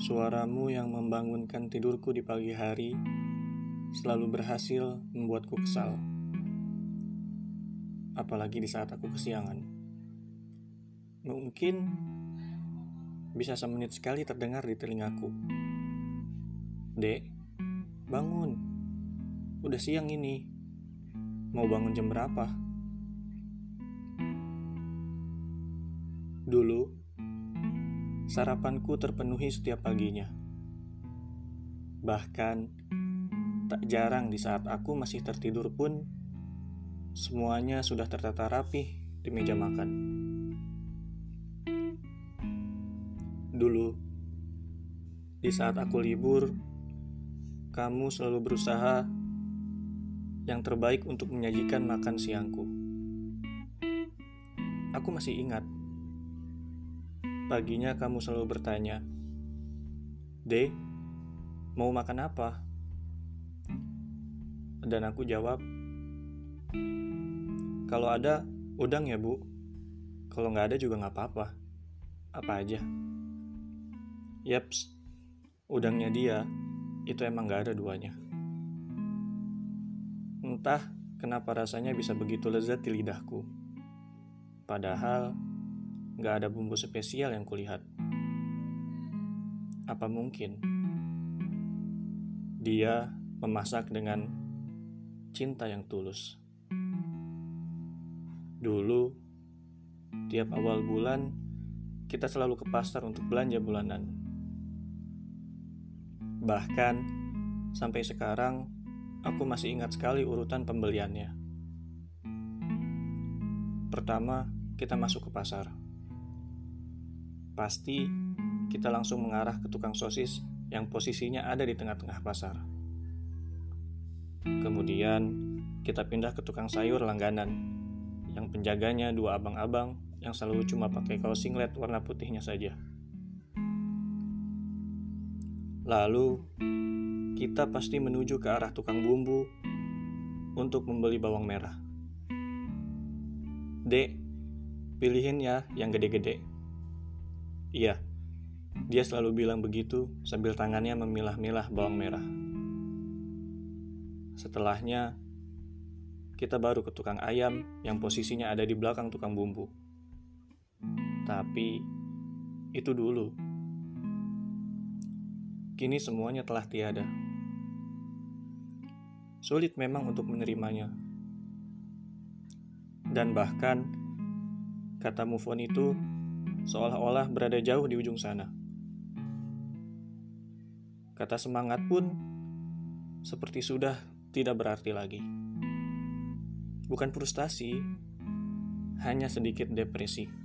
Suaramu yang membangunkan tidurku di pagi hari selalu berhasil membuatku kesal. Apalagi di saat aku kesiangan. Mungkin bisa semenit sekali terdengar di telingaku. Dek, bangun. Udah siang ini. Mau bangun jam berapa? Dulu, sarapanku terpenuhi setiap paginya. Bahkan, tak jarang di saat aku masih tertidur pun, semuanya sudah tertata rapi di meja makan. Dulu, di saat aku libur, kamu selalu berusaha yang terbaik untuk menyajikan makan siangku. Aku masih ingat Paginya kamu selalu bertanya, "De, mau makan apa?" Dan aku jawab, "Kalau ada, udang ya, Bu. Kalau nggak ada juga nggak apa-apa. Apa aja." Yaps, udangnya dia itu emang nggak ada duanya. Entah kenapa rasanya bisa begitu lezat di lidahku. Padahal Gak ada bumbu spesial yang kulihat. Apa mungkin dia memasak dengan cinta yang tulus? Dulu, tiap awal bulan, kita selalu ke pasar untuk belanja bulanan. Bahkan, sampai sekarang, aku masih ingat sekali urutan pembeliannya. Pertama, kita masuk ke pasar pasti kita langsung mengarah ke tukang sosis yang posisinya ada di tengah-tengah pasar. Kemudian, kita pindah ke tukang sayur langganan yang penjaganya dua abang-abang yang selalu cuma pakai kaos singlet warna putihnya saja. Lalu, kita pasti menuju ke arah tukang bumbu untuk membeli bawang merah. Dek, pilihin ya yang gede-gede. Iya, dia selalu bilang begitu sambil tangannya memilah-milah bawang merah. Setelahnya, kita baru ke tukang ayam yang posisinya ada di belakang tukang bumbu. Tapi, itu dulu. Kini semuanya telah tiada. Sulit memang untuk menerimanya. Dan bahkan, kata move on itu seolah-olah berada jauh di ujung sana. Kata semangat pun seperti sudah tidak berarti lagi. Bukan frustasi, hanya sedikit depresi.